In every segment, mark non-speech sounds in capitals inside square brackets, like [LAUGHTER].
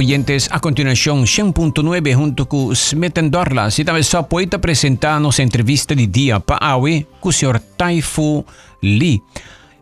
oyentes, a continuación 100.9 junto con Smith Dorla. Si tal só poeta apresentarnos entrevista de día para hoy con el señor Taifu Lee.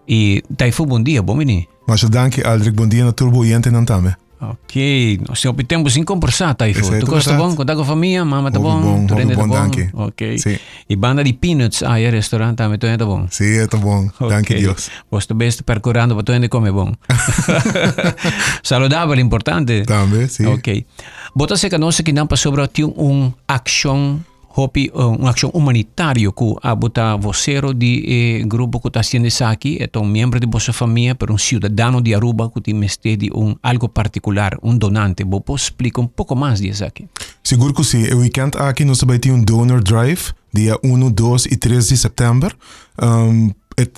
E Taifu, bom dia, bom menino. Mas dank Aldrich, bom dia na turbo oyente também. Ok, nós temos em conversar, Taifu. Esse é Tu tu gosta bom? Contar com a família? Mama tá bom? bom, Tu rende tá bom, bom? danke. Ok. Sim. E banda de peanuts, ah, é restaurante também, tu ainda bom? Sim, tá bom. Danke Ok. Deus. Gosto bem percorrendo para tu ainda comer bom. [LAUGHS] Saudável, importante. Também, sim. Ok. Bota se que nós aqui não sobre ti um ação hopi uma ação humanitária que a botar vocero de eh, grupo que está sendo aqui é um membro de vossa família para um cidadão de Aruba que de um algo particular um donante vou explicar um pouco mais disso aqui Seguro que sim. O weekend aqui nós vai ter um donor drive, dia 1, 2 e 3 de setembro. Um,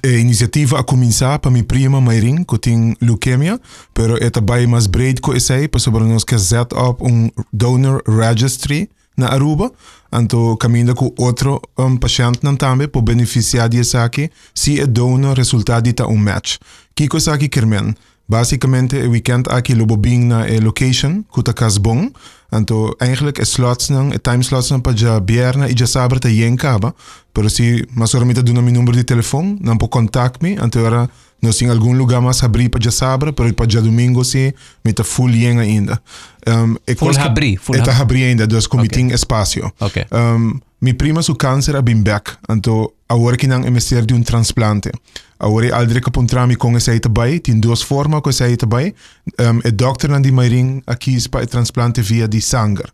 a iniciativa a começar para minha prima Mayrin, que tem leucemia, pero é mais breed que esse, para sobre nós que set up um donor registry na Aruba. Então, caminha com outro um, paciente também para beneficiar disso aqui, se é donor resultado de um match. Que coisa aqui querem? Basicamente, o weekend aqui lobo bing na a location, kuta kasbong. Anto, eigenlijk é slots nang, time slots nang pa ja bierna e ja sabra ta yen kaba. Pero si masoramente duna mi número de telefone, não po contact me, anto era nós em algum lugar mais abrir para já sabra, pero para já domingo se me tá full yen ainda. Um, e Full abri, full é tá abri. ainda, dus como Ok. tem espaço. Ok. Um, mi prima su câncer a been back, anto agora que não é mestre de um transplante. Agora aldrig que puntrami com esse aí também, tem duas formas com esse aí também. Um, o dokter não de mairing aqui para transplante via de sangue.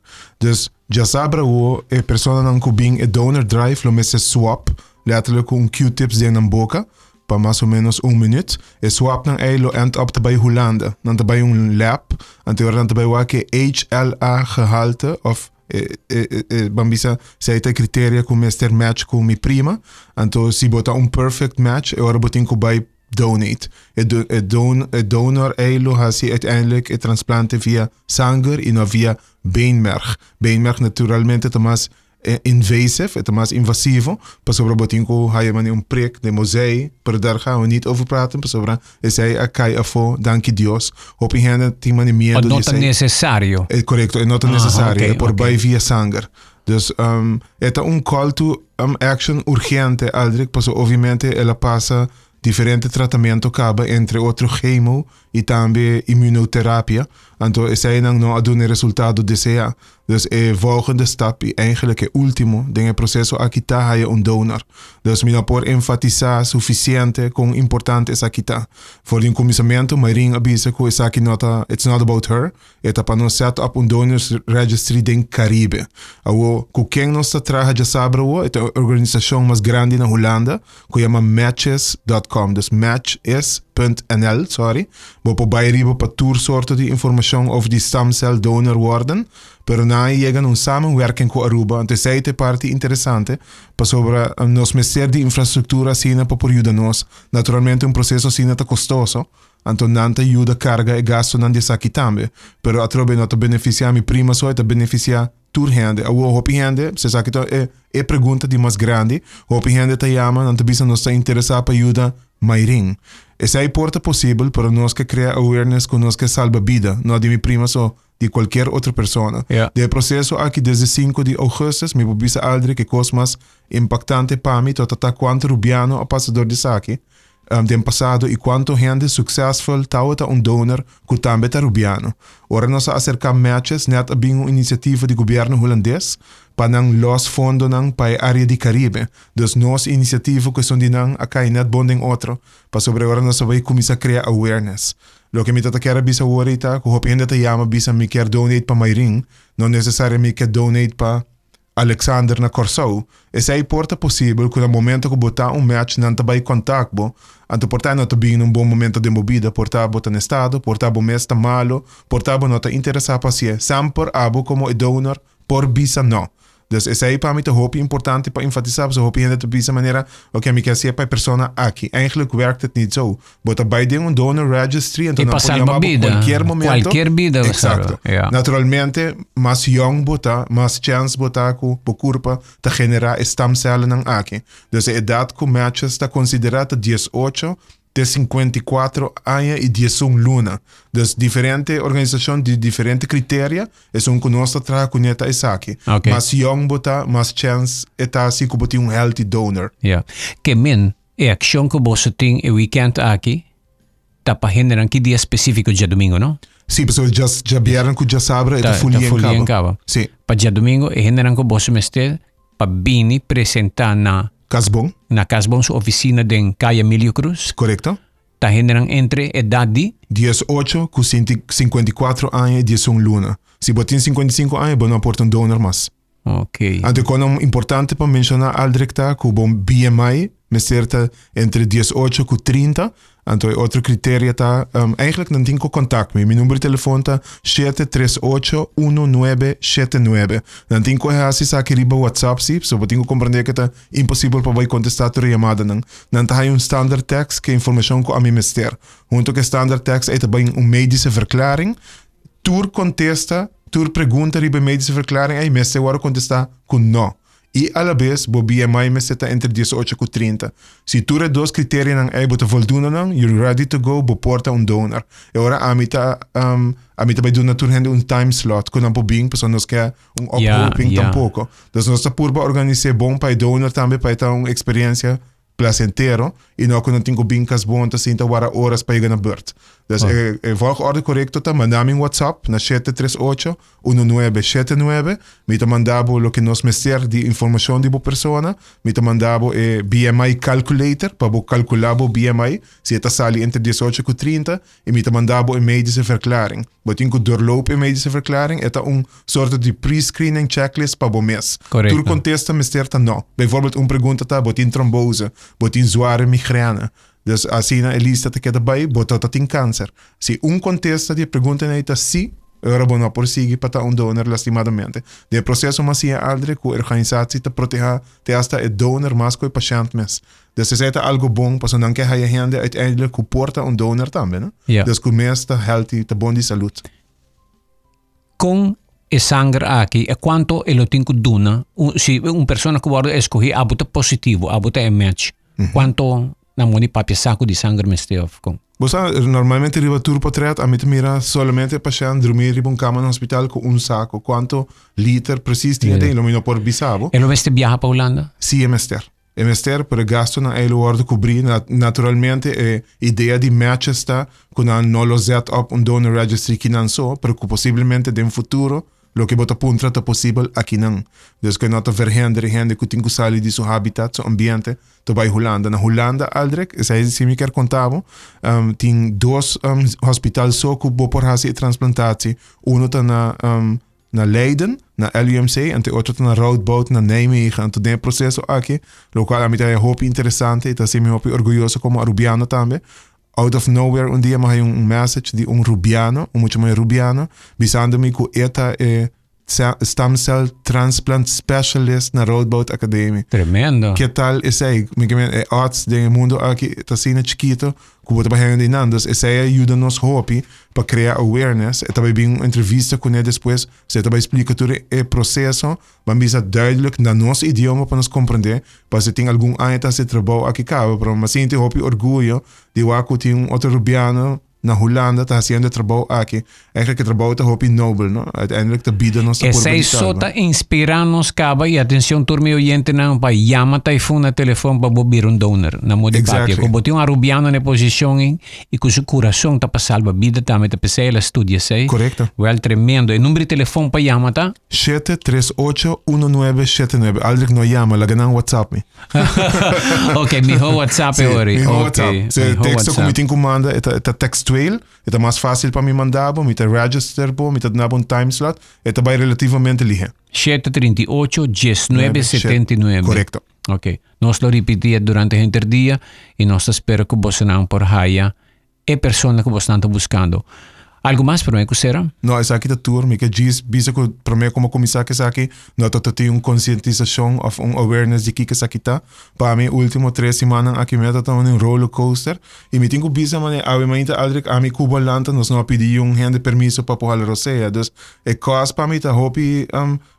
Dus já sabe o a pessoa não que bem é donor drive, lo messe swap, letterlijk com Q-tips dentro na boca. Para mais ou menos um minuto. E swap nang ay lo end up tabay Holanda. Nang tabay yung lab. Anterior nang tabay wa ke HLA gehalte of eh, eh, eh, bambisa se ita criteria com mester match com mi prima. Anto si bota un perfect match e ora botin bij donate. Het, do, het, don, het donor eilo hasi uiteindelijk het transplante via zanger en via beenmerg. Beenmerg naturalmente het mas eh, eh, invasive, het is invasivo. Pas op robotinko ga je maar een prik, de mozei, per daar gaan we niet over praten. Pas op, is hij akai ah, afo, ah, dank je Dios. Hoop je hen dat die man meer oh, doet. Not necessario. Eh, Correcto, eh, not necessario. Por bij via sanger. Dus um, het is een call to um, action urgente, Aldrich, pas obviamente ela passa diferente tratamento cabe entre otro chemo e também imunoterapia. Então, isso nou, aí ah, não, não há resultado desea. Dus de volgende stap is eigenlijk het ultimo. Dingen proceso akita ha je een donor. Dus mi por enfatizar suficiente con importante es akita. Voor de comissamento, mijn ring abisa ko is aki nota, it's not about her. Het is no set up un donors registry den Caribe. Awo, ku ken nos ta traha ja sabra wo, eta organización mas grande na Holanda, ko yama matches.com. Dus matches.nl, sorry. Bo po bayribo pa tour sorte die informatie over die stamceldonor worden. Perná llegan a un sammenwerking con Aruba, ante seite parte interesante, para sobre eh, um, nos meter de infraestructura sina para ayudarnos. Naturalmente un proceso sina está costoso, antonante ayuda carga y gasto nan aquí también, pero atrobe no te beneficia mi prima soy, te beneficia tu gente, a hopi gente, se sabe que es eh, eh, pregunta de más grande, hopi gente te llama, ante bisa nos está interesada para ayuda mairin. Esa es porta posible para nos que crea awareness con nos que salva vida, no de mi prima soy, de qualquer outra pessoa. Ja. De processo aqui desde 5 de agosto, me bisa aldri que coisa mais impactante para mim, tot até quanto Rubiano, o passador de saque, um, den passado e quanto gente successful tauta um donor que também está Rubiano. Ora nós acercar matches net a uma iniciativa de governo holandês para não los fundo não para a área de Caribe. Dus nós iniciativa que são de não a cair net bonding outro para sobre ora nós vai começar a criar awareness. Lo que me tata quer bisa ahorita, que hope te llama bisa me quer donate para my ring, não necessariamente me quer donate para Alexander na Corsou. Esse aí porta possível que no momento que botar um match não vai contato bo, anto portar não tá bem num bom momento de movida, portar bota no estado, portar bo mês tá malo, portar não tá interessado para si, sempre abo como donor por bisa não. dus is hij pa met de hoop importante pa enfatizar, ze hoop dat op deze manier, oké, okay, ik zie bij persona aki. Eigenlijk werkt het niet zo. Bota bij een donor registry en dan kun je qualquer momento. Qualquer vida, exacto. Yeah. Naturalmente, mas jong bota, mas chance bota ku curva te generar stamcellen aan aki. Dus inderdaad, com matches te considerar 18 de 54 anos e 11 luna. Dus diferente organização de diferente critério, é um que nós trabalhamos com esta aqui. Ok. Mas young bota, mas chance está assim que botar um healthy donor. Ja. Que men, é ação que você tem o weekend aqui, tá para generar que dia específico dia domingo, não? Sim, pessoal, já, já vieram que já sabem, Tá, está fully tá em cabo. em cabo. Sim. Para dia domingo, é generar que você mestre para vir apresentar na Casbon, Nakasbon, su oficina en calle Emilio Cruz. Correcto. Está generando entre edad de... 18 con 54 años y 11 luna. Si vos 55 años, vos no aportas un dólar más. Ok. Antes, es importante para mencionar al directa que bon BMI me cierta entre 18 y 30 En to je criteria ta, um, eigenlijk dan tinko contact me. Mijn nummer telefoon ta 738-1979. Dan ik ha si sa kiriba WhatsApp sip, so bo tinko comprende dat ta impossible pa om contestar tu llamada nan. Dan ta hai un standard text que información ko a mi mister. ook een standard text is bai un medische verklaring. Tour contesta, tour pregunta riba medische verklaring, ei mister waro contesta kun no. E a la vez, bo BMI me seta entre 18 e 30. Se tu é dois critérios não é bote voldoende não, you're ready to go, bo porta um donor. E ora a mita um, a mita vai doen natuurlijk um time slot, com ampo bing, persoon nos quer um Ja, ophoping ja. tampouco. Dus nós purba organizar bom para donor também para ter uma experiência placentero e não quando tenho bincas bom sinta wara horas para ir na beurt. Dus oh. ik, correct tot mijn naam in WhatsApp, na 738, tres ocho, uno nueve. de mandabo lo que nos mester di informatie di bo persona. Mita mandabo eh, BMI calculator, pa bo calculabo BMI, siete sali entre 18 ku 30. En met mandabo een medische verklaring. Wat inko doorloop een medische verklaring, eta un soort di pre-screening checklist pa bo mes. Correct. Tur contesta mester ta no. Bijvoorbeeld un pregunta ta, in trombose, wat in zware migraine. Dus assim na lista te queda bij, botot dat in câncer. Se um contesta die pergunta neita si, Ora bom, não prossegue para um donor lastimadamente. De processo mas é aldre que a organização te proteja te hasta o donor mais que o paciente mes. Dus is het algo bom, para não que a gente uiteindelijk que porta um donor também, né? Ja. Dus que está healthy, está bom de saúde. Com e sangue aqui, é quanto ele tem que duna, um, se uma pessoa que vai escolher abuta positivo, abuta é match, quanto нам они папе саку ди сангр местеовку. Bosa, normalmente Rivatur Potret amit mira solamente pashan drumiri bun kaman hospital con un sacco. Quanto liter precis tinha tem lomino por bisabo? E lo meste biaha pa Holanda? Si, emester. Emester per gasto na elo ordo cubri naturalmente e idea di Manchester con an no lo set up un donor registry kinan so per possibilmente den futuro lo que bota puntra tá possível aqui não. Dus que não tá verhinderen gente que que sair de seu habitat, seu ambiente, to vai Holanda. Na Holanda, aldrek, is hij se me quer contavo, um, tem dois um, hospitais só que bo por fazer transplantatie. Uno tá na um, na Leiden, na LUMC, en de outro na Roodboot, na Nijmegen. En todo o processo aqui, lo qual a mim é hope interessante, está semi hope orgulhoso como arubiano também. Out of nowhere, um dia, mas um message de um rubiano, um muito mais rubiano, visando-me que eta é stem cell transplant specialist na Roodboot Academy. Tremendo. Que tal esse aí? Me que é arts do mundo aqui, tá sendo chiquito, que bota para de nandos, esse aí ajuda nos hopi para criar awareness. E também bem uma entrevista com ele depois, você também explica todo o processo, mas bisa duidelijk na nosso idioma para nos compreender, para se tem algum ano tá se trabalho aqui mas sinto hopi orgulho de waku tem um outro rubiano na Holanda está haciendo trabalho aqui. Eigenlijk het trabalho está hopi noble, no? Uiteindelijk te bieden nos Essa é só tá inspirando-nos, caba, e atenção, turma e oyente, não, para chama taifun na telefone para bobir um donor, na modi Exactly. papia. Como tem um arubiano na posição em, e com seu coração tá para salvar a vida também, tá para ser ela estudia, sei? Correcto. Well, tremendo. E número de telefone para chama, tá? 738-1979. Aldrig no llama, la ganan WhatsApp me. [LAUGHS] ok, mi ho WhatsApp é ori. Mi Ok, WhatsApp. Se ho texto que me WhatsApp. tem comanda, é tá Veil, это más fácil para mí mandar, это register, это на бон таймслот, это бай relativamente лихе. 738 1979. Correcto. Ok. Nos lo repetía durante el día y nos espero que vos por haya e persona que vos están buscando. Algo mais para mim, será? No, essa aqui da tour, me que diz, bisa que para mim como começar que essa aqui, não tá tem uma conscientização of um awareness de que que essa aqui tá. Para mim, último três semanas aqui me tá um roller coaster e me tenho bisa mane, ave mãe tá aldrig a mi Cuba lanta, nós não pedi um gente permisso para poder roceia. Dus, é cos para mim tá hopi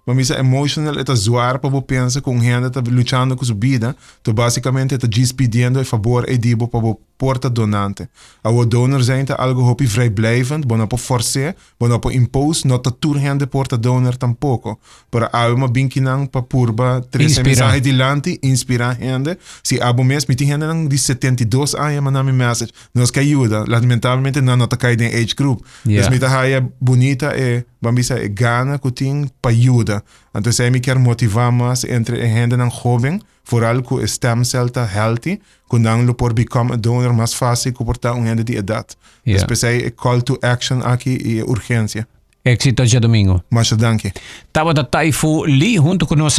mas isso é zwaar para você pensar com gente tá lutando com sua vida, então basicamente está despedindo a favor e dibo para você porta donante. A donor zijn algo hopi vrijblijvend, bona po force, bona po impose, not a turhende porta donor tampoco. Para alma binkinang pa purba, tres mensaje dilanti, inspira gente. Si abo mes, miti gente nang di 72 anos, manami message. Nos que ajuda. Lamentablemente não nota cai den age group. Yeah. Mas mita haya bonita e bambisa gana kuting pa ajuda. Então, se me quer motivar mais entre a gente nang jovem, vooral com stem cell tá healthy, quando lo por become a donor mais fácil comportar um gente de idade. Yeah. Especialmente call to action aqui e urgência. Éxito de domingo. Mas danke. Tava da Taifu Li junto com nós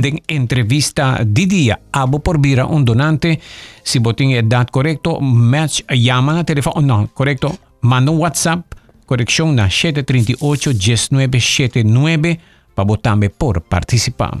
de entrevista de dia. Abo por vira um donante. Se botem idade correto, match llama na telefone. Não, correto. Manda um WhatsApp. corrección na 738-1979 para votarme por participar.